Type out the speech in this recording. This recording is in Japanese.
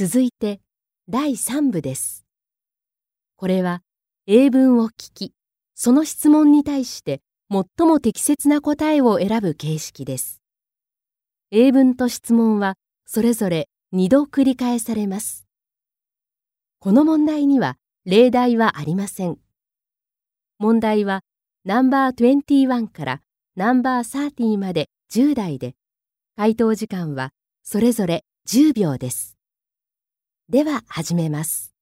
続いて第3部です。これは英文を聞き、その質問に対して最も適切な答えを選ぶ形式です。英文と質問はそれぞれ2度繰り返されます。この問題には例題はありません。問題はナンバー21からナンバー30まで10台で、回答時間はそれぞれ10秒です。では始めます。